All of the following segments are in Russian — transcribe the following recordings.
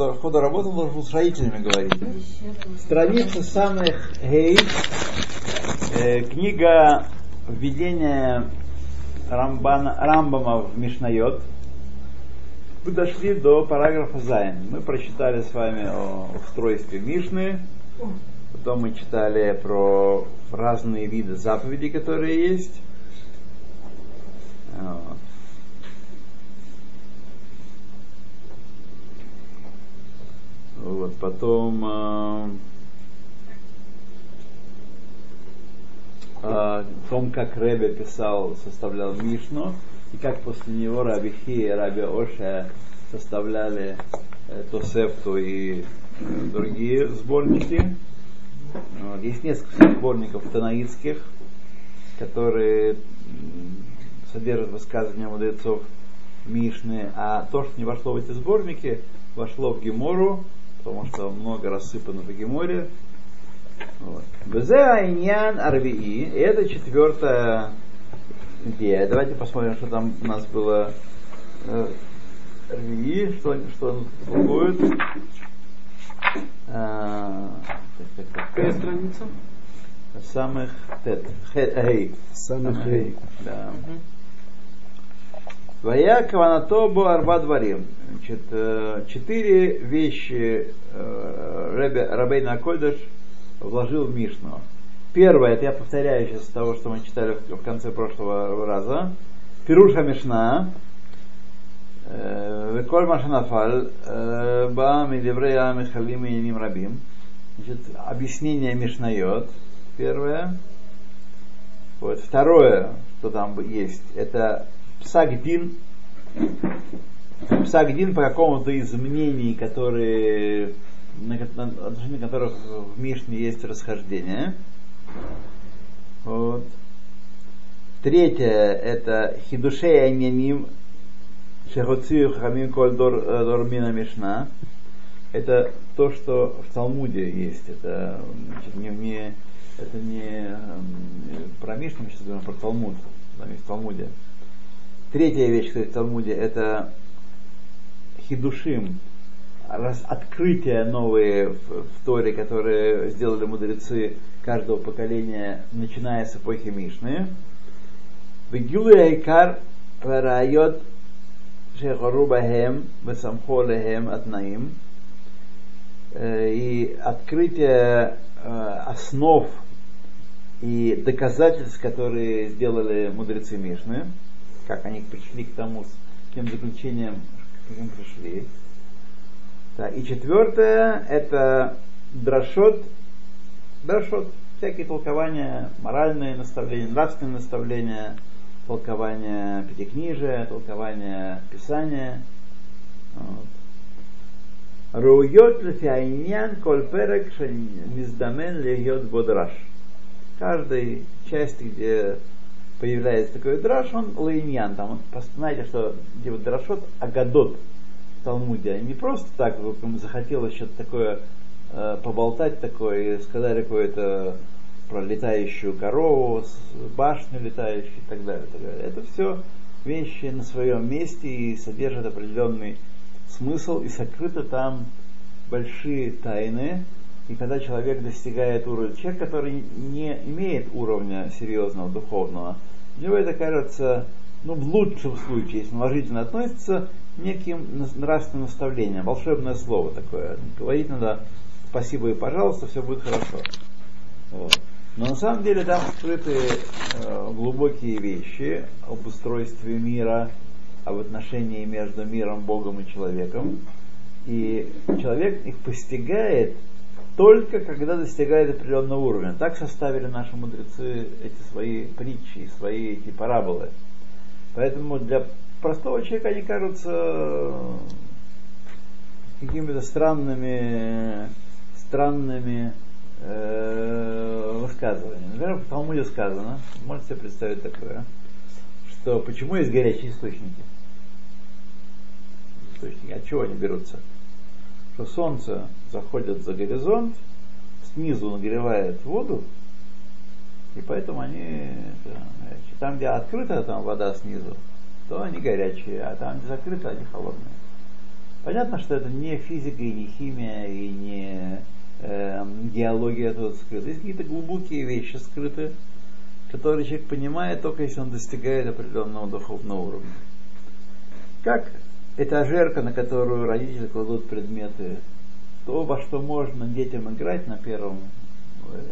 хода, хода работы он должен с родителями говорить. Страница самых гей, э, книга введения Рамбана, Рамбама в Мишнайот. Мы дошли до параграфа Зайн. Мы прочитали с вами о устройстве Мишны, потом мы читали про разные виды заповедей, которые есть. Вот. Вот, потом э, э, о том, как Ребе писал, составлял Мишну, и как после него Раби Хи и Раби Оша составляли э, Тосефту и э, другие сборники. Вот. Есть несколько сборников танаитских, которые содержат высказывания мудрецов Мишны, а то, что не вошло в эти сборники, вошло в Гемору, потому что много рассыпано по Геморе. Вот. Айнян Арвии, это четвертая идея. Давайте посмотрим, что там у нас было э, Арвии, что, что он будет. А, Какая страница? Самых тет. Хей. Самых хей. Да. Вая каванатобу арба дворим. Значит, э, четыре вещи э, Рабейна Акольдыш вложил в Мишну. Первое, это я повторяю сейчас того, что мы читали в конце прошлого раза. Пируша Мишна. Э, Веколь Машанафаль. Ба Мидеврея Михалим и Ним Рабим. Значит, объяснение Мишнайот. Первое. Вот. Второе, что там есть, это Псагдин, Псагдин по какому-то из мнений, которые, на, на отношении которых в Мишне есть расхождение. Вот. Третье это Хидушей Айняним Шехоцию Хамим Коль Дормина Мишна. Это то, что в Талмуде есть. Это значит, не, не, это не про Мишну, мы сейчас говорим про Талмуд. Там есть в Талмуде. Третья вещь, кстати, в Талмуде, это хидушим, раз, открытия новые в, в Торе, которые сделали мудрецы каждого поколения, начиная с эпохи Мишны. Вегилу Айкар Варайот Шехору Бахем Весамхо Лехем Атнаим и открытие основ и доказательств, которые сделали мудрецы Мишны как они пришли к тому, с тем заключением, к каким пришли. Да, и четвертое, это дрошот, дрошот, всякие толкования, моральные наставления, нравственные наставления, толкования пятикнижия, толкования писания. Руйот лефиайнян коль перек миздамен льет бодраш. Каждой части, где появляется такой драш, он лаиньян. Там, знаете, что где вот драшот агадот в Талмуде. Не просто так, вот захотелось что-то такое э, поболтать такое, сказали какое-то про летающую корову, башню летающую и так далее. Так далее. Это все вещи на своем месте и содержат определенный смысл, и сокрыты там большие тайны. И когда человек достигает уровня, человек, который не имеет уровня серьезного духовного, мне это кажется, ну, в лучшем случае, если положительно относится, неким нравственным наставлением, волшебное слово такое. Говорить надо спасибо и пожалуйста, все будет хорошо. Вот. Но на самом деле там скрыты э, глубокие вещи об устройстве мира, об отношении между миром, Богом и человеком. И человек их постигает только когда достигает определенного уровня. Так составили наши мудрецы эти свои притчи, свои эти параболы. Поэтому для простого человека они кажутся какими-то странными, странными э, высказываниями. Например, в Талмуде сказано, можете себе представить такое, что почему есть горячие источники? Источники, от чего они берутся? Что солнце заходит за горизонт, снизу нагревает воду, и поэтому они Там, где открыта там вода снизу, то они горячие, а там, где закрыта, они холодные. Понятно, что это не физика и не химия и не э, геология тут скрыта. Есть какие-то глубокие вещи скрыты, которые человек понимает только если он достигает определенного духовного уровня. Как этажерка, на которую родители кладут предметы, то, во что можно детям играть на первом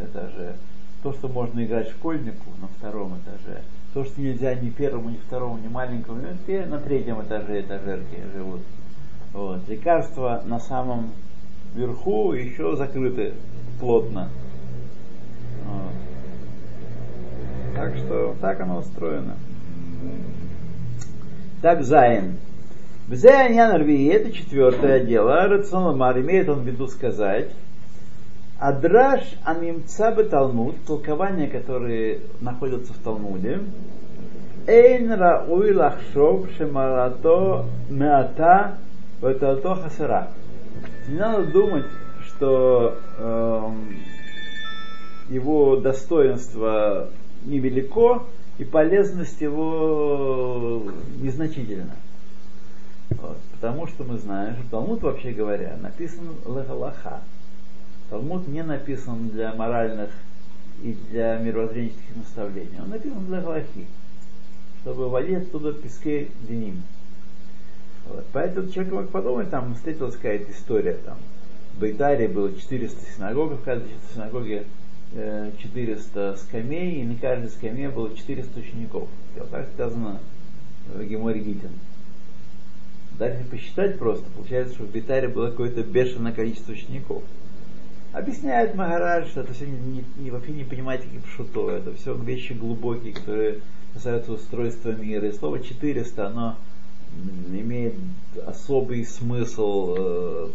этаже, то, что можно играть школьнику на втором этаже, то, что нельзя ни первому, ни второму, ни маленькому, те на третьем этаже этажерки живут. Вот. Лекарства на самом верху еще закрыты плотно. Вот. Так что так оно устроено. Так Зайн. Бзеянян Рви, это четвертое дело. Рационалмар имеет он в виду сказать. Адраш амимца бы Талмуд, толкования, которые находятся в Талмуде, Эйн рауй лахшов шемарато меата ваталто хасара. Не надо думать, что э, его достоинство невелико и полезность его незначительна. Вот. Потому что мы знаем, что Талмуд, вообще говоря, написан лахалаха. Талмуд не написан для моральных и для мировоззренческих наставлений. Он написан для галахи, чтобы вводить оттуда пески деним. Вот. Поэтому человек мог подумать, там встретилась какая-то история, там, в Байтаре было 400 синагог, в каждой синагоге 400 э, скамей, и на каждой скамье было 400 учеников. Вот так сказано в Геморе Гитин. Дальше посчитать просто, получается, что в Битаре было какое-то бешеное количество учеников. Объясняет Магарадж, что это все не, не, вообще не понимаете, как шуто, это все вещи глубокие, которые касаются устройства мира. И слово 400, оно имеет особый смысл, э,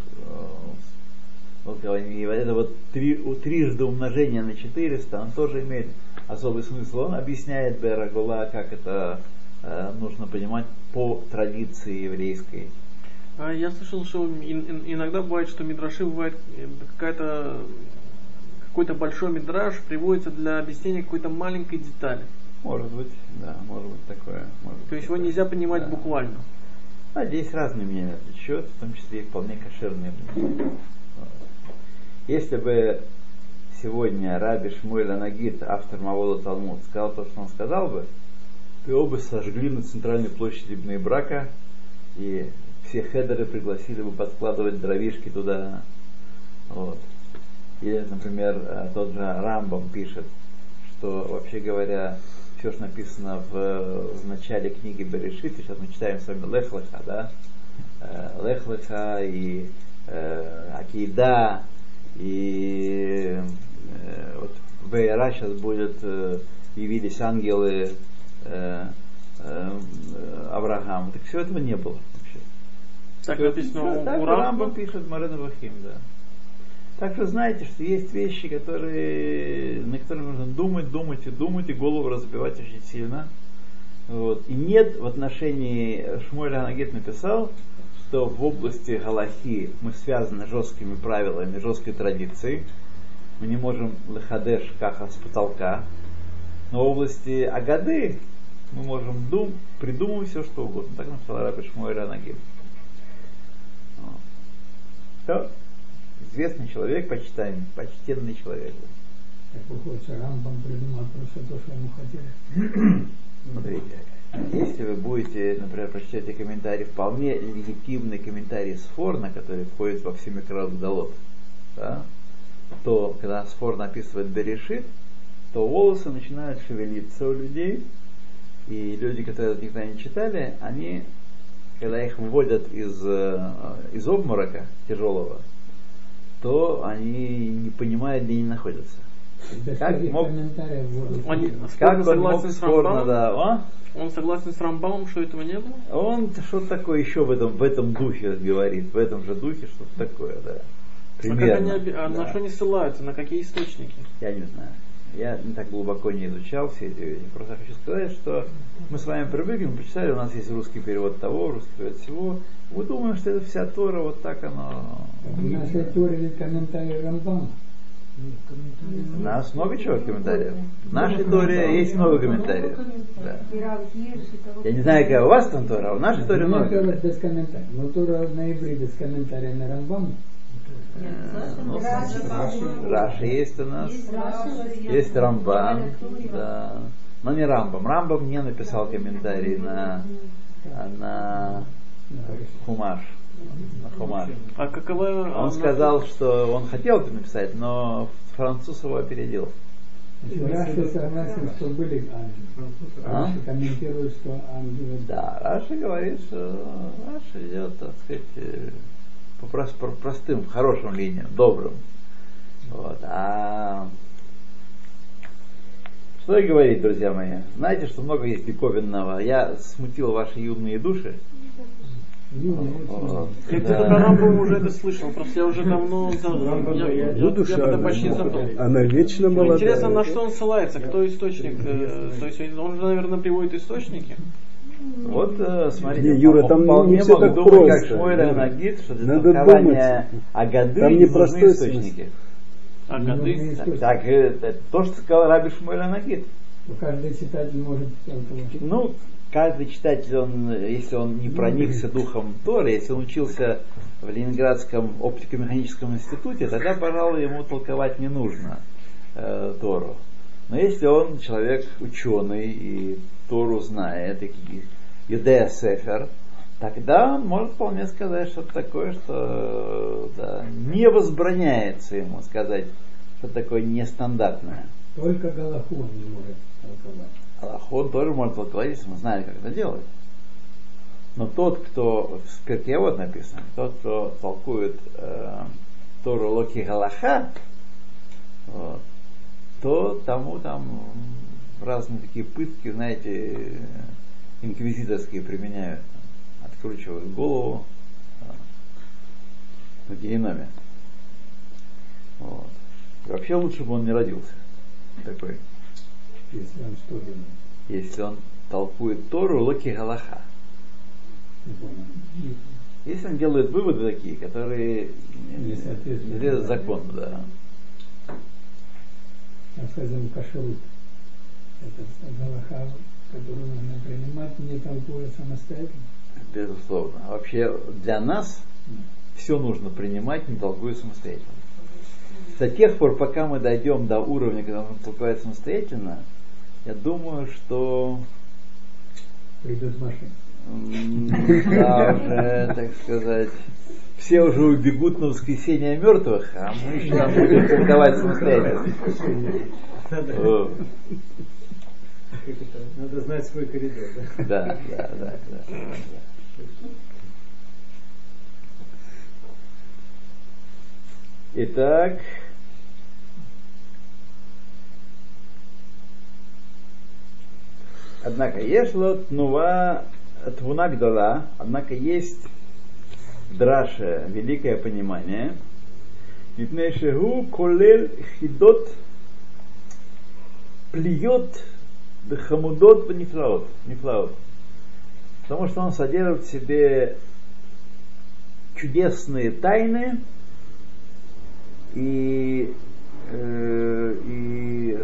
э, это вот три, трижды умножение на 400, он тоже имеет особый смысл. Он объясняет Берагула, как это нужно понимать по традиции еврейской. А я слышал, что иногда бывает, что мидраши бывает э, какая-то какой-то большой мидраж приводится для объяснения какой-то маленькой детали. Может быть, да, может быть такое. Может То есть такое. его нельзя понимать да. буквально. А здесь разные мнения на счет, в том числе и вполне кошерные мнения. Если бы сегодня Раби Шмуэль Анагит, автор Мавода Талмуд, сказал то, что он сказал бы, его бы сожгли на центральной площади Брака и все хедеры пригласили бы подкладывать дровишки туда. Вот. Или, например, э, тот же Рамбам пишет, что, вообще говоря, все, что написано в, в начале книги Берешит, сейчас мы читаем с вами Лехлеха, да? Э, Лехлеха и э, Акида, и э, вот в Эйра сейчас будет э, явились ангелы э, э, Авраама. Так все этого не было. Так написано да, у, у Рамба. пишет Марена Вахим, да. Так что знаете, что есть вещи, которые, на которые нужно думать, думать и думать, и голову разбивать очень сильно. Вот. И нет в отношении Шмуэля Анагет написал, что в области Галахи мы связаны жесткими правилами, жесткой традицией. Мы не можем лехадеш каха с потолка. Но в области Агады мы можем дум, придумать все, что угодно. Так написал Раби Шмуэль Анагет. Все. Известный человек, почитаемый, почтенный человек. Так выходит, Рамбам придумал просто то, что ему хотели. Смотрите, если вы будете, например, прочитать комментарии, вполне легитимный комментарий Сфорна, который входит во все микродолот, да, то когда Сфор написывает Берешит, то волосы начинают шевелиться у людей, и люди, которые это никогда не читали, они когда их выводят из, э, из обморока тяжелого, то они не понимают, где они находятся. Как мог, Они, как он мог спорно, да, а? Он согласен с Рамбамом, что этого не было? Он что-то такое еще в этом, в этом духе говорит, в этом же духе что-то такое, да. Примерно. А, как они, а да. на что они ссылаются, на какие источники? Я не знаю. Я не так глубоко не изучал все эти вещи. Просто хочу сказать, что мы с вами привыкли, мы почитали, у нас есть русский перевод того, русский перевод всего. Мы думаем, что это вся Тора, вот так оно... У нас есть теория комментарий Рамбама. У нас много чего комментариев. В нашей Торе есть много комментариев. Да. Я не знаю, какая у вас там Тора, а в нашей Торе Ну, много. Тора без комментариев. Но Тора на иврите с комментариями Рамбама. Э, ну, Раши есть у нас. Есть Рамбам. Да. Но не Рамбам. Рамбам не написал комментарий на, на Хумаш. На Хумаш. А какова... Он сказал, что он хотел это написать, но француз его опередил. Раши согласен, что были ангелы. А? Раши комментирует, что ангелы... Да, Раши говорит, что Раши идет, так сказать, простым, хорошим линиям, добрым. Вот. А что и говорить, друзья мои? Знаете, что много есть диковинного. Я смутил ваши юные души. Вот. Я где-то про Рамбу уже это слышал, просто я уже давно... за- Я, я, я, почти забыл. она вечно молодая. Интересно, на что он ссылается, кто источник. э, то есть он же, наверное, приводит источники. Вот, э, смотрите, Не, Юра, там вполне не могут так думать, как просто. Шмойля Юра. Нагид, что для Надо толкования Агады Там не нужны простой источники. А Ну, годы... не Так, э, это то, что сказал Раби Шмойля Нагид. Каждый читатель может. Ну, каждый читатель, он, если он не проникся духом Торы, если он учился в Ленинградском оптико-механическом институте, тогда, пожалуй, ему толковать не нужно э, Тору. Но если он человек ученый и Тору знает, и Юдея Сефер, тогда он может вполне сказать что-то такое, что да, не возбраняется ему сказать что-то такое нестандартное. Только Галаху он не может толковать. Аллаху он тоже может толковать, если мы знаем, как это делать. Но тот, кто в Перке вот написано, тот, кто толкует э, Тору Локи Галаха, вот, то тому там разные такие пытки, знаете, инквизиторские применяют. Откручивают голову э, в геноме. Вот. Вообще лучше бы он не родился. Такой Если он что думает. если он толкует Тору Локи Галаха. Если он делает выводы такие, которые Не соответствуют закону. да. Скажем, кашелут. Это Галаха, которую нужно принимать, не толкуя самостоятельно. Безусловно. А вообще для нас все нужно принимать, не толкуя самостоятельно. До тех пор, пока мы дойдем до уровня, когда мы толкуем самостоятельно, я думаю, что Придут машины. м, да, уже, так сказать, все уже убегут на воскресенье мертвых, а мы еще будем толковать самостоятельно. Как это? Надо знать свой коридор, да? Да, да, да. да. Итак, Однако ешло тнува твуна гдала, однако есть драше великое понимание. Итнейшегу колел хидот плюет Бехамудот нефлаот, нефлаот. Потому что он содержит в себе чудесные тайны и, э, и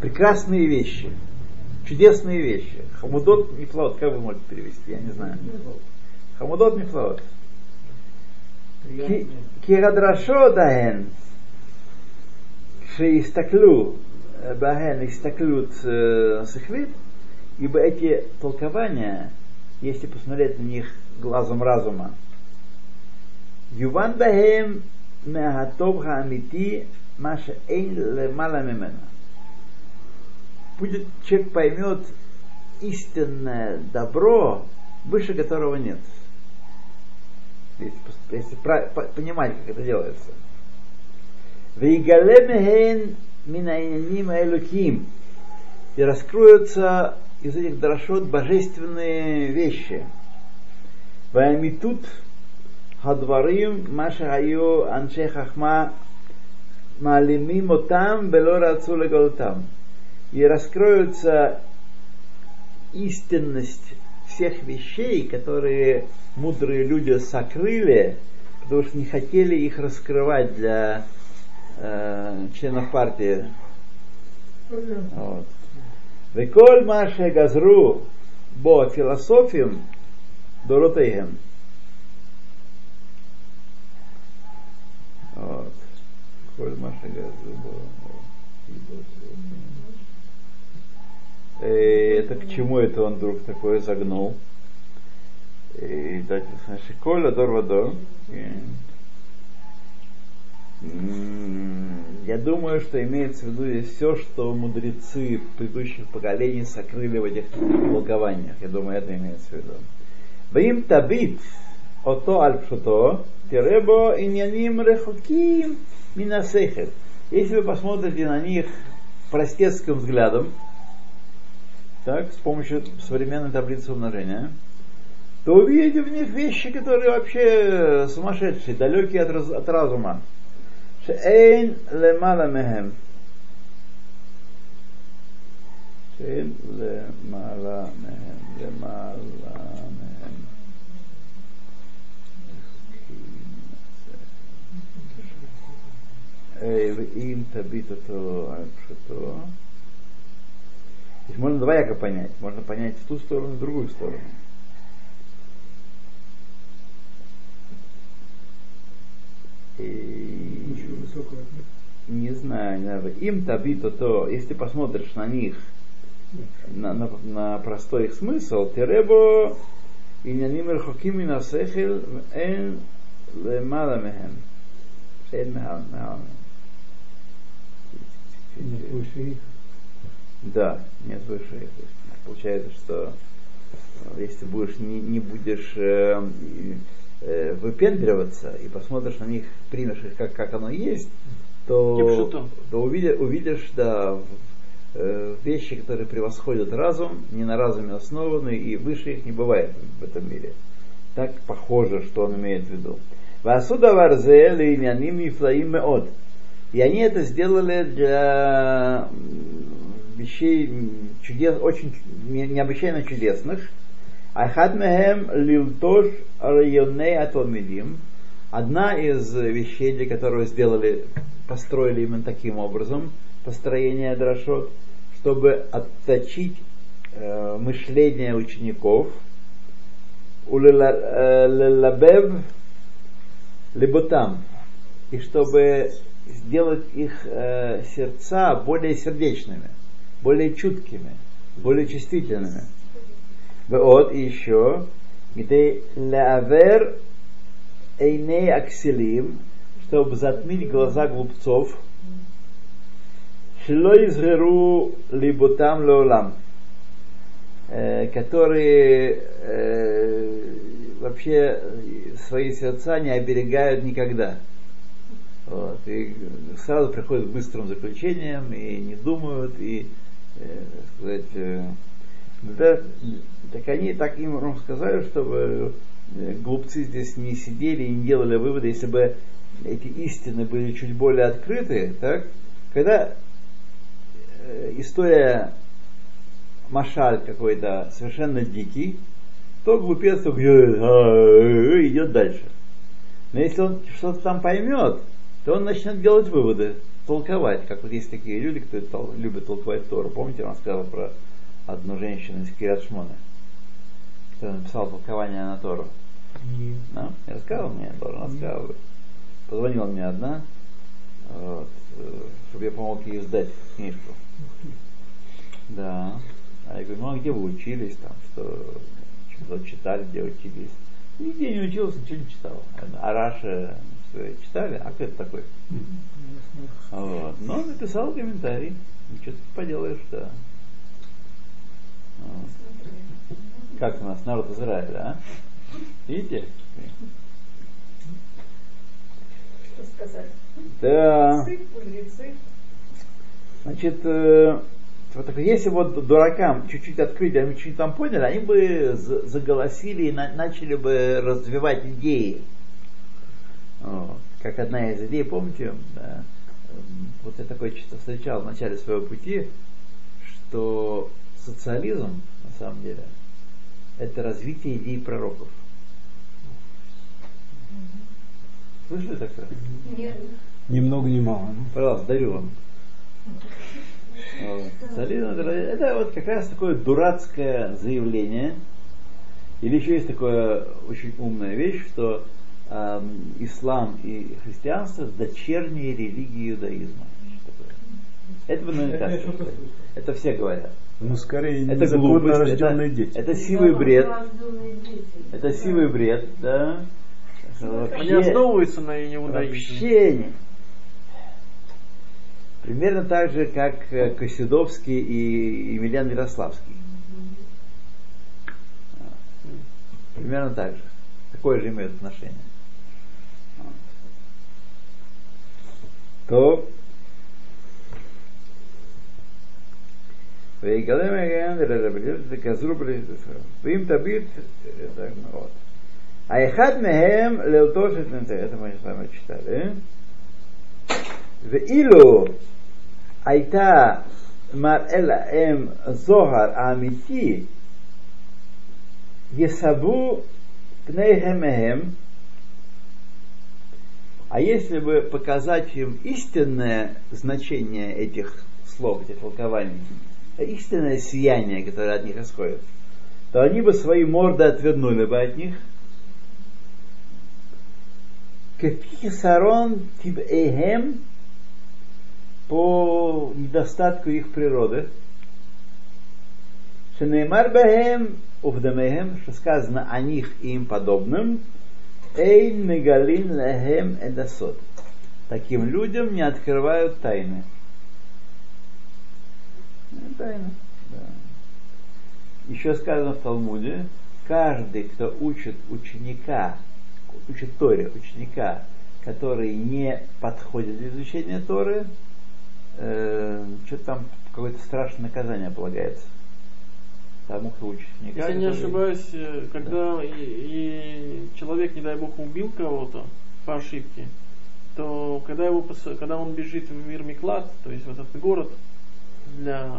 прекрасные вещи. Чудесные вещи. Хамудот нефлаот, как вы можете перевести, я не знаю. Хамудот нефлаот. Кирадрашо даэн. Шеистаклю Баген Иштаклют э, Сахвит, ибо эти толкования, если посмотреть на них глазом разума, Юван Бахем Меахатов Хамити Маша Эйн Лемала Мимена. Будет человек поймет истинное добро, выше которого нет. Если, если понимать, как это делается. Вейгалемехен минаиним элюким. И раскроются из этих дрошот божественные вещи. Ваямитут хадварим маша айо анше хахма малимим отам белора отцуле. И раскроются истинность всех вещей, которые мудрые люди сокрыли, потому что не хотели их раскрывать для э, членов партии. Вот. Веколь маше газру бо философием доротейхем. Вот. Коль маше газру бо э, это к чему это он вдруг такое загнул? И дальше, значит, Коля Дор Вадор. Я думаю, что имеется в виду здесь все, что мудрецы предыдущих поколений сокрыли в этих толкованиях. Я думаю, это имеется в виду. Вим табит ото альпшуто теребо иньяним рехоким минасехет. Если вы посмотрите на них простецким взглядом, так, с помощью современной таблицы умножения, то увидите в них вещи, которые вообще сумасшедшие, далекие от, раз, от разума. Шейн лемала мехем. Шейн лемала мехем. Лемала мехем. אם תביט אותו על פשוטו. То есть можно двояко понять. Можно понять в ту сторону, в другую сторону. И... Не знаю, не знаю. Им табито то, если посмотришь на них, на, на, на простой их смысл, теребо и иняним рхоким на сехел эн лемала мехем. Эн мехал Да, нет выше их. Получается, что если будешь не, не будешь э, э, выпендриваться и посмотришь на них, примешь их как, как оно есть, то, то увидишь, увидишь да, э, вещи, которые превосходят разум, не на разуме основаны, и выше их не бывает в этом мире. Так похоже, что он имеет в виду. Васуда варзе линяним нифлаим меод. И они это сделали для вещей чудес, очень необычайно чудесных, Ахад мехем лилтош районей атомидим. Одна из вещей, для которой сделали, построили именно таким образом построение дрошот, чтобы отточить э, мышление учеников, улелабев либо и чтобы сделать их э, сердца более сердечными, более чуткими, более чувствительными. Вот еще, где лавер эйней акселим, чтобы затмить глаза глупцов, изгеру либо там леолам, которые вообще свои сердца не оберегают никогда. Вот, и сразу приходят к быстрым заключениям и не думают, и, э, сказать, э, да, так они так им сказали, чтобы э, глупцы здесь не сидели и не делали выводы, если бы эти истины были чуть более открыты, так, когда э, история Машаль какой-то совершенно дикий, то глупец «А, э, идет дальше. Но если он что-то там поймет, то он начнет делать выводы, толковать, как вот есть такие люди, кто любят толковать Тору. Помните, он сказал про одну женщину из Киратшмона, кто написал толкование на Тору. Нет. Да? Я рассказывал мне, должен рассказывал. Позвонила мне одна, вот, э, чтобы я помог ей сдать книжку. Да. А я говорю, ну а где вы учились там, что что читали, где учились? Нигде не учился, ничего не читал. А Раша читали, а кто это такой? Вот. Но написал комментарий. Ничего ты поделаешь, да. Как у нас народ Израиля, а? Видите? Что сказать? Да. Значит, э, вот так, если вот дуракам чуть-чуть открыть, они чуть-чуть там поняли, они бы заголосили и на, начали бы развивать идеи. Вот. Как одна из идей, помните, да, вот я такое что-то встречал в начале своего пути, что социализм, на самом деле, это развитие идей пророков. Слышали такое? Нет. Ни много ни мало. Пожалуйста, дарю вам. Солидно, дорогие. Это вот как раз такое дурацкое заявление. Или еще есть такая очень умная вещь, что эм, ислам и христианство дочерние религии иудаизма. Это бы наверняка Это. Это все говорят. Ну, скорее, Это незаконно глупость, рожденные это, дети. это сивый бред. Это сивый бред, да. Вообще- Они основываются на иудаизме. Вообще не. Примерно так же, как э, Косидовский и Емельян Ярославский. Примерно так же. Такое же имеют отношение. То ויגלה מגן לרבליות וכזרו בלי ואם תביט так, ну вот. А אחד מהם לאותו שנמצא, это мы с вами читали. ואילו הייתה מראה להם זוהר האמיתי, יסבו פניהם מהם, а если бы показать им истинное значение этих слов, этих толкований, истинное сияние, которое от них исходит, то они бы свои морды отвернули бы от них. Кефихисарон тибэхем по недостатку их природы. Шенеймар бэхем ухдамэхем, что сказано о них и им подобным, эйн мегалин лэхем эдасот. Таким людям не открывают тайны. Ну, Тайна. Да. Еще сказано в Талмуде, каждый, кто учит ученика, учит Торе ученика, который не подходит для изучения Торы, э, что там какое-то страшное наказание полагается. Тому, кто учит ученика. Если не ошибаюсь, э, когда и, и человек, не дай бог, убил кого-то по ошибке, то когда, его, когда он бежит в мир Миклад, то есть в этот город для,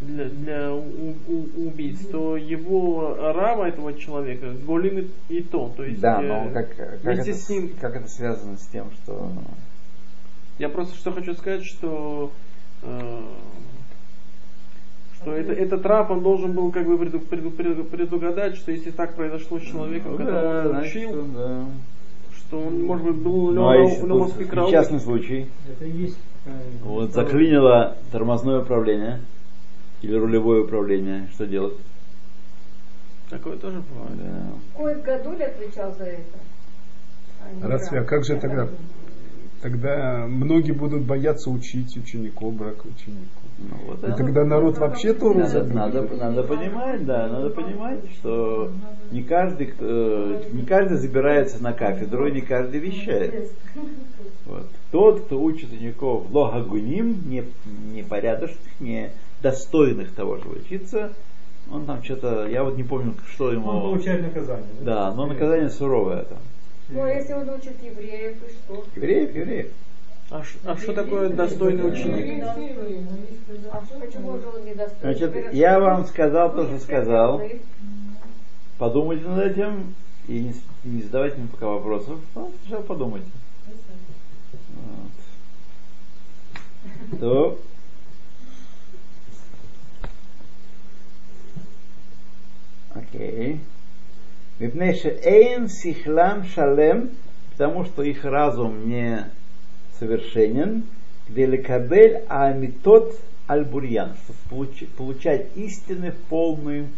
для, для у- у- убийц, то его рава этого человека голимит и то. то есть, Да, э, но как, как, вместе это, с ним как это связано с тем, что ну, Я просто что хочу сказать, что э, что это, этот раб, он должен был как бы преду- преду- преду- предугадать, что если так произошло с человеком, ну, которого да, он значит, учил, да. что он, может быть, был Ну, а тут Москве несчастный случай, Это и есть. Вот заклинило тормозное управление или рулевое управление, что делать? Такое тоже бывает. Да. Ой, Гадуль отвечал за это. А Разве, а как же тогда? Тогда многие будут бояться учить учеников, брак учеников. Ну, вот И тогда народ вообще Тору Надо, надо, надо понимать, да, надо понимать, что не каждый, кто, не каждый забирается на кафедру, не каждый вещает. Вот. Тот, кто учит учеников логагуним, не, непорядочных, не достойных того, чтобы учиться, он там что-то, я вот не помню, что ему... Он получает наказание. Да, но наказание суровое там. Ну, а если он учит евреев, и что? Евреев, евреев. А, ш- а что такое достойный ученик? А почему же он не достоин? Значит, я вам сказал то, что сказал. Подумайте над этим и не, не задавайте мне пока вопросов. Ну, сначала подумайте. То. Окей. Мипнейше эйн сихлам шалем, потому что их разум не совершенен, где лекабель амитот аль-бурьян, чтобы получ- получать истины в полную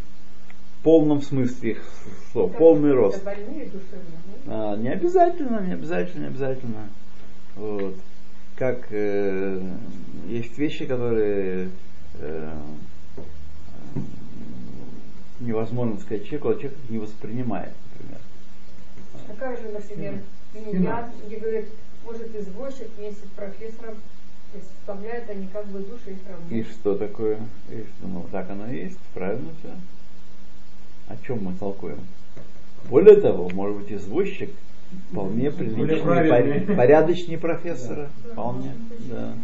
в полном смысле их слов, Как полный рост. Больные душевно, да? А, не обязательно, не обязательно, не обязательно. Вот. Как э, есть вещи, которые э, невозможно сказать человеку, а человек их не воспринимает, например. А как же, например, Миньян, где говорит, может извозчик вместе с профессором, то есть составляют они как бы души И равны. что такое? И что, ну, так оно и есть, правильно все. О чем мы толкуем? Более того, может быть, извозчик вполне приличный, правильный. пор- порядочнее профессора. Вполне, да.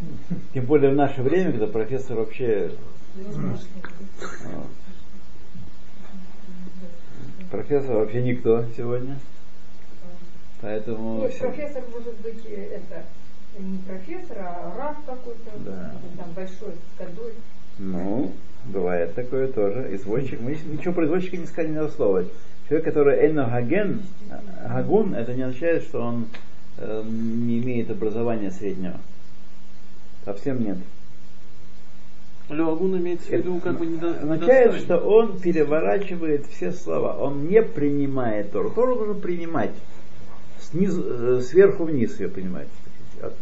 Тем более в наше время, когда профессор вообще... Профессор вообще никто сегодня. Поэтому... Нет, все- профессор может быть это не профессор, а раб какой-то, Да. там большой, с годой. Ну, бывает такое тоже. Извозчик. Мы ничего про извозчика не сказали ни слова. Человек, который эно хаген, хагун, это не означает, что он э, не имеет образования среднего. Совсем нет. Леогун имеется в виду как бы недо, означает, что он переворачивает все слова. Он не принимает Тору. Тору нужно принимать. Снизу, э, сверху вниз ее принимать. От,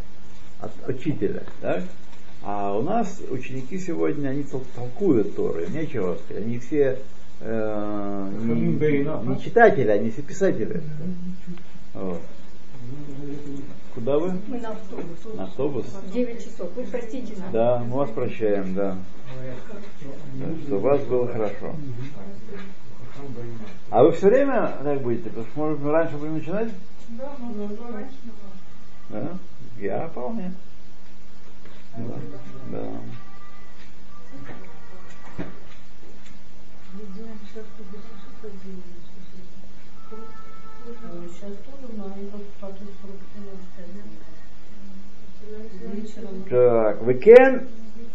от учителя. Так? А у нас ученики сегодня, они тол- толкуют Тору, им нечего сказать. Они все э, не, не да? читатели, они все писатели. Вот. Куда вы? Мы на автобус. На автобус? 9 часов. Вы простите нас. Да, мы вас прощаем, да. Да, Что у вас было хорошо. А вы все время так будете? Потому что, может, мы раньше будем начинать? Да? Я вполне. Да. да. Сейчас тоже, но они только по ту сторону Вечером. Так, וכן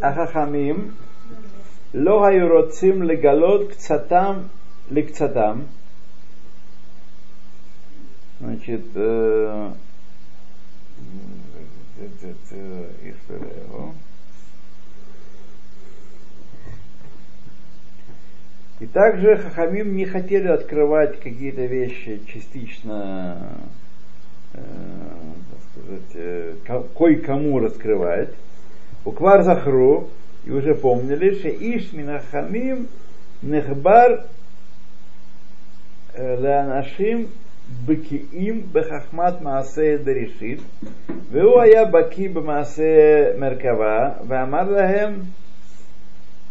החכמים לא היו רוצים לגלות קצתם לקצתם. Значит, э, И также Хахамим не хотели открывать какие-то вещи частично, э, так сказать, э, кое-кому раскрывать. Уквар Захру, и уже помнили, что Ишмина Минахамим Нехбар э, Леанашим Бекиим Бехахмат Маасе Даришит, Веу Ая Баки Бемаасе Меркава, Веамар Лахем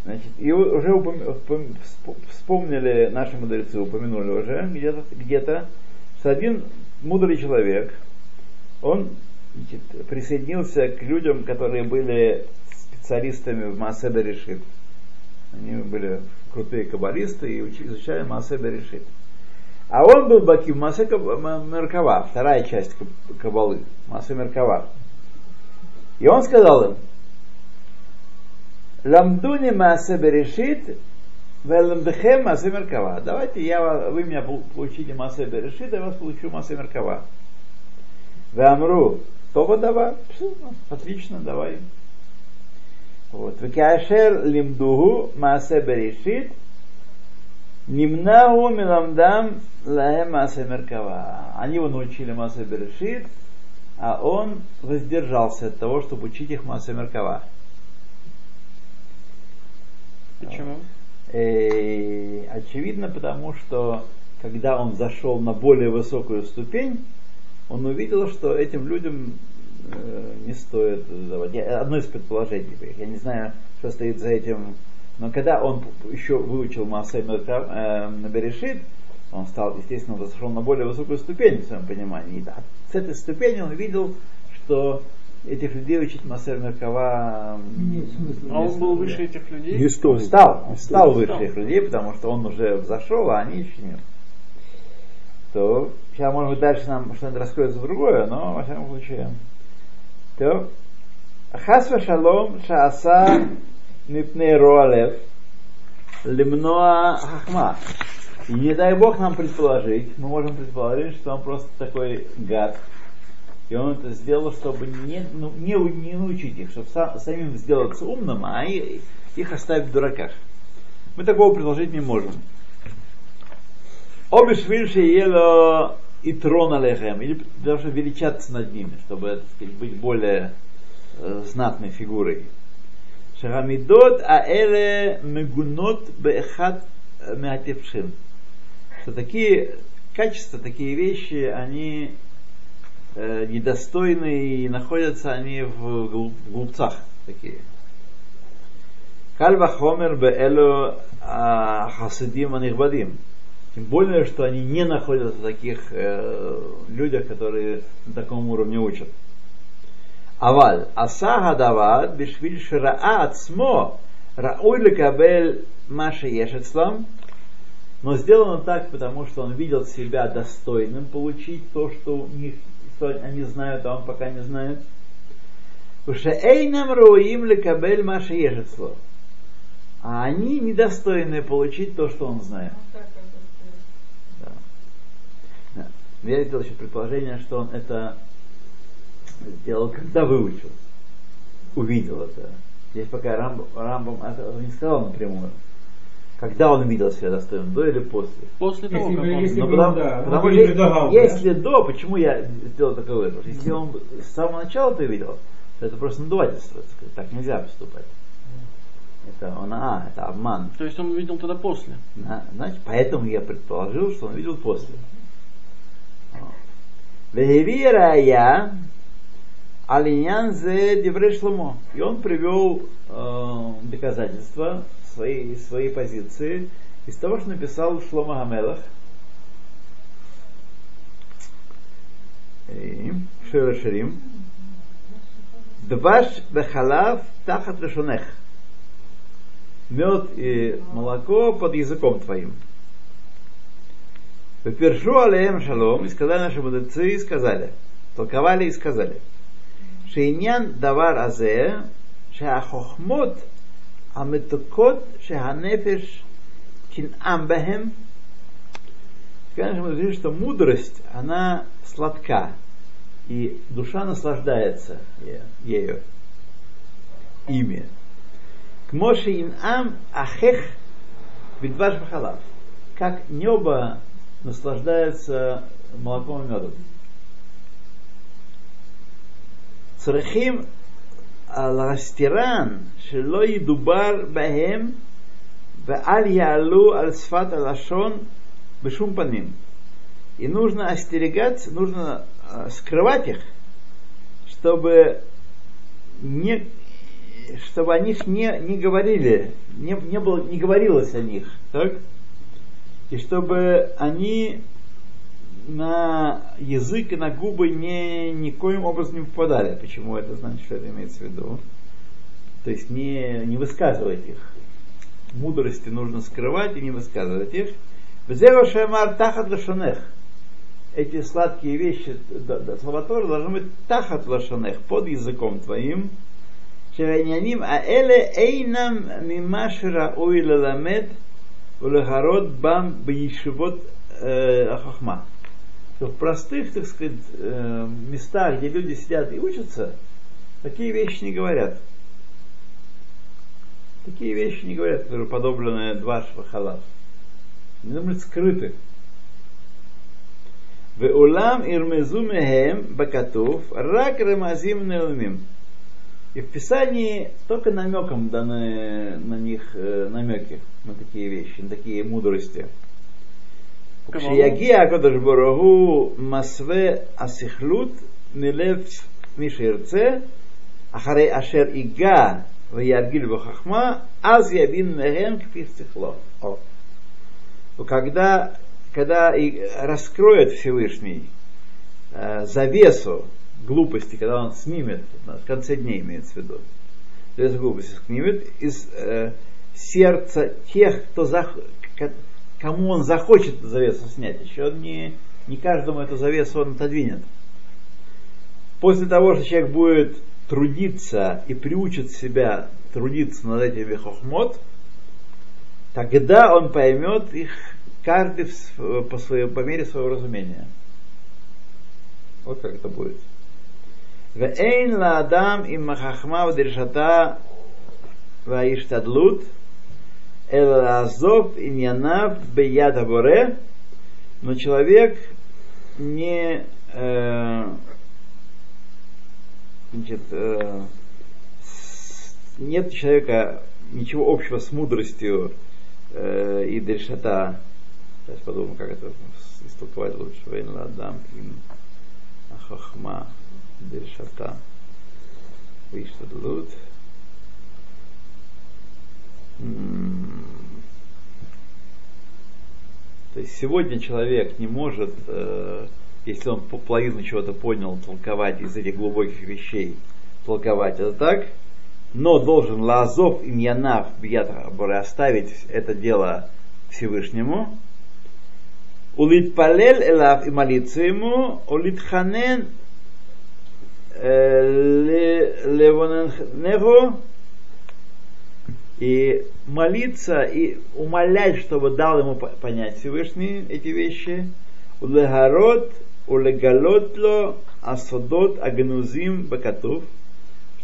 значит, и уже упом- упом- всп- вспомнили наши мудрецы, упомянули уже где-то, где-то, что один мудрый человек, он значит, присоединился к людям, которые были специалистами в Маасе Берешит. Они были крутые каббалисты и изучали Маасе Берешит. А он был Баки в Маасе Каб- М- Меркава, вторая часть Каб- Каббалы, Маасе Меркава. И он сказал им, Ламдуни Маасе Берешит, Веламдехем Маасе Меркава. Давайте я, вы меня пол- получите Маасе Берешит, я вас получу Маасе Меркава. Вамру, Тоба давай, отлично, давай. Вот. Векашер лимдугу Маасе Берешит, Нимнагу миламдам лаhem Маасе Меркава. Они его научили Маасе Берешит, а он воздержался от того, чтобы учить их Маасе Меркава. Почему? Э, очевидно, потому что когда он зашел на более высокую ступень, он увидел, что этим людям э, не стоит давать. Я- одно из предположений, я не знаю, что стоит за этим, но когда он еще выучил Маасе Мерка- э, Берешит, он стал, естественно, зашел на более высокую ступень в своем понимании. И да, с этой ступени он видел, что этих людей учить Маасе Меркава Нет смысла. А он был выше этих людей? Не Он стоит. стал, он стал выше их людей, потому что он уже взошел, а они еще нет. То сейчас, может быть, дальше нам что-нибудь раскроется другое, но во всяком случае. То Хасва шалом шааса мипней роалев лимноа хахма. И не дай бог нам предположить, мы можем предположить, что он просто такой гад. И он это сделал, чтобы не, ну, не, не научить их, чтобы сам- самим сделаться умным, а их оставить в дураках. Мы такого предложить не можем. Обе швильши ело и трон алехем, или чтобы величаться над ними, чтобы так сказать, быть более э, знатной фигурой. Шагамидот аэле мегунот бехат меатевшин. Что такие качества, такие вещи, они э, недостойны, и находятся они в глупцах такие. Кальва Хомер Беэлю а, Хасидим Анихбадим. Тем более, что они не находятся в таких э, людях, которые на таком уровне учат. Аваль, Асага Давад, Бишвиль Шираа Ацмо, Рауй Лекабель Маша Ешецлам, но сделано так, потому что он видел себя достойным получить то, что у них что они знают, а он пока не знает. Ушеэйнам руим лекабель маша ежецло. А они недостойны получить то, что он знает. Да. Я сделал еще предположение, что он это сделал, когда выучил. Увидел это. Здесь пока Рамбам это не сказал напрямую. Когда он видел себя достойным, до или после? После того, Если как он... если Ну, бы, потому, да, потому он что предлагал, если до, почему я сделал такой выбор? Если он с самого начала это видел, то это просто надувательство. так нельзя поступать. Это он, а, это обман. То есть он увидел тогда после. Да, Значит, поэтому я предположил, что он видел после. Вегевира я Алинян зе Деврей Шломо. И он привел э, доказательства своей своей позиции из того, что написал Шлома Амелах. Шираширим. Дваш бехалав тахат решунех. Мед и молоко под языком твоим. Першу алеем шалом, и сказали наши мудрецы, и сказали, толковали и сказали, Шейнян давар азе, шахохмот המתוקות שהנפש תנעם בהם, конечно, мы говорим, что мудрость, она сладка, и душа наслаждается е- ею, ими. К Моше инам ахех бедваш бахалав. Как небо наслаждается молоком и медом. צריכים להסתירן שלא ידובר בהם ואל יעלו על שפת הלשון בשום פנים. И нужно остерегаться, нужно э, скрывать их, чтобы не, чтобы о них не, не говорили, не, не, было, не говорилось о них, так? И чтобы они на язык и на губы не, никоим образом не попадали. Почему это значит, что это имеется в виду? То есть не, не высказывать их. Мудрости нужно скрывать и не высказывать их. Эти сладкие вещи, да, да, слова Тора должны быть тахат лашанех, под языком твоим. Шеваняним аэле эйнам мимашира уй лаламет улахарот бам бейшивот э, хахма. Что в простых, так сказать, э, местах, где люди сидят и учатся, такие вещи не говорят. Такие вещи не говорят, которые подоблены дваш халав. Они должны быть скрыты. Веулам ирмезу мехем рак ремазим неумим. И в Писании только намеком даны на них э, намеки, на такие вещи, на такие мудрости. כשיגיע הקדוש ברוך הוא מסווה הסכלות מלב מי שירצה, אחרי אשר ייגע וירגיל בחכמה, אז יבין מהם כפי שכלו. О. Когда, когда и раскроет Всевышний э, завесу глупости, когда он снимет, в конце дней имеется в виду, завесу глупости снимет из э, сердца тех, кто зах, кому он захочет эту завесу снять, еще не, не каждому эту завесу он отодвинет. После того, что человек будет трудиться и приучит себя трудиться над этими хохмот, тогда он поймет их каждый по, своей, по мере своего разумения. Вот как это будет. Вейн ладам и махахма в ваиштадлут – Эл азов иньянав бияда боре, но человек не э, значит, э, нет человека ничего общего с мудростью э, и дрешата. Сейчас подумаю, как это истолковать лучше. Вейн ладам кин ахахма дрешата. Виштадлут. Виштадлут. То есть сегодня человек не может, э, если он по- половину чего-то понял, толковать из этих глубоких вещей, толковать это так, но должен лазов им янав оставить это дело Всевышнему, улит палель элав и молиться ему, улит ханен левоненху и молиться и умолять, чтобы дал ему понять Всевышний эти вещи. Улегарот, улегалотло, асодот, агнузим, бакатув,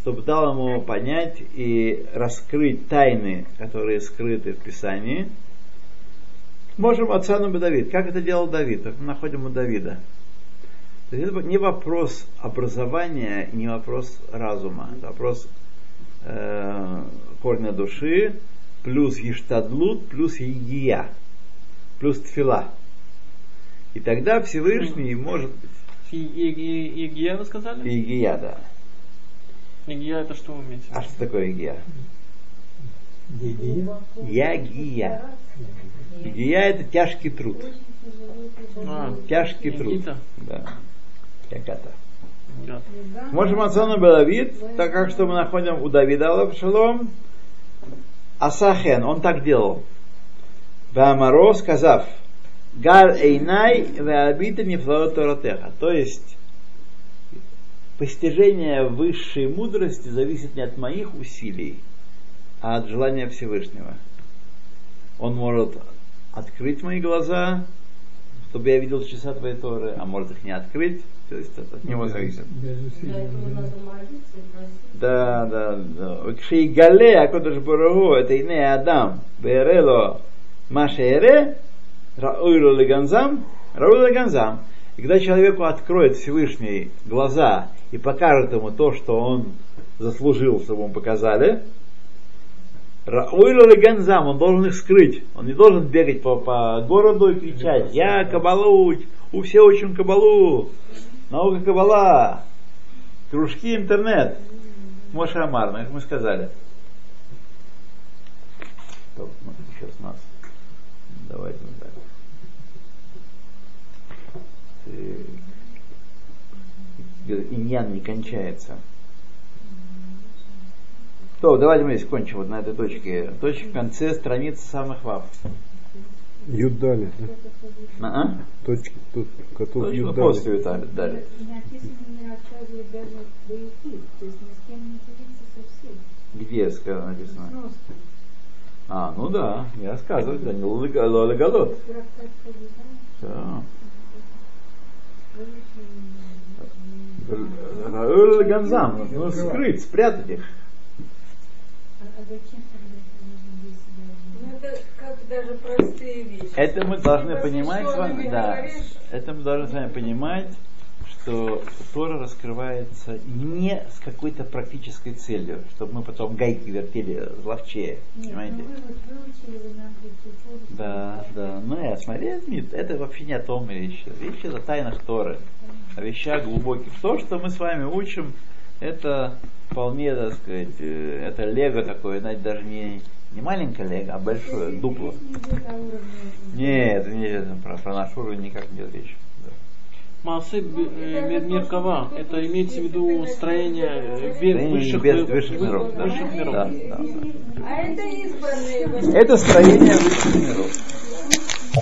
чтобы дал ему понять и раскрыть тайны, которые скрыты в Писании. Можем отцану Давид. Как это делал Давид? Мы находим у Давида. То есть это не вопрос образования, не вопрос разума. Это вопрос э, корня души, плюс ештадлут, плюс егия, плюс тфила. И тогда Всевышний может... Егия вы сказали? Егия, да. Егия это что вы имеете? А что такое егия? Гигия. Ягия. Егия это тяжкий труд. А, Тяжкий труд. Да. Ягата. Можем отцану Давид, так как что мы находим у Давида Алапшалом, Асахен, он так делал. Баамаро сказав, Гал эйнай веабита нефлаотаратеха. То есть, постижение высшей мудрости зависит не от моих усилий, а от желания Всевышнего. Он может открыть мои глаза, чтобы я видел часа твоей Торы, а может их не открыть. То есть это от него зависит. Да, да, да. Кшигале Акодыш Барагу, это ине Адам, Берело Машере, Рауилу Леганзам, Рауилу Леганзам. И когда человеку откроет Всевышний глаза и покажет ему то, что он заслужил, чтобы ему показали, Рауилу Леганзам, он должен их скрыть. Он не должен бегать по, по городу и кричать, я кабалу, у все учим кабалу, наука кабала, кружки интернет. Моше Амар, как мы сказали. Стоп, смотри, сейчас нас. Давайте вот. Так. Иньян не кончается. То, давайте мы здесь кончим вот на этой точке. Точка в конце страницы самых вав. Юдали, да? А? Точки, тут, котов Точка Юдали. после Виталия дали. Где сказано написано? А, ну да, я рассказываю, да, не Кабида, Рауль Ганзам, ну скрыть, спрятать их. а, а зачем тогда это нужно весь себя Ну, это как даже простые вещи. Это мы должны понимать с вами, да, говоришь, это мы должны с вами понимать, что Тора раскрывается не с какой-то практической целью, чтобы мы потом гайки вертели ловчее, Нет, понимаете? ну вы. Да, да. Ну я смотри, нет, это вообще не о том речь. Речь о тайнах Торы, о вещах глубоких. То, что мы с вами учим, это вполне, так сказать, э, это лего такое, знаете, даже не, не маленькое лего, а большое, дупло. Нет, не, про, про наш уровень никак не идет речь. Да. Маасы Меркава, это имеется в виду строение э, Строение высших, небес- вы- высших миров, да. высших миров. Да, да, да. А это избранные. Это строение высших миров.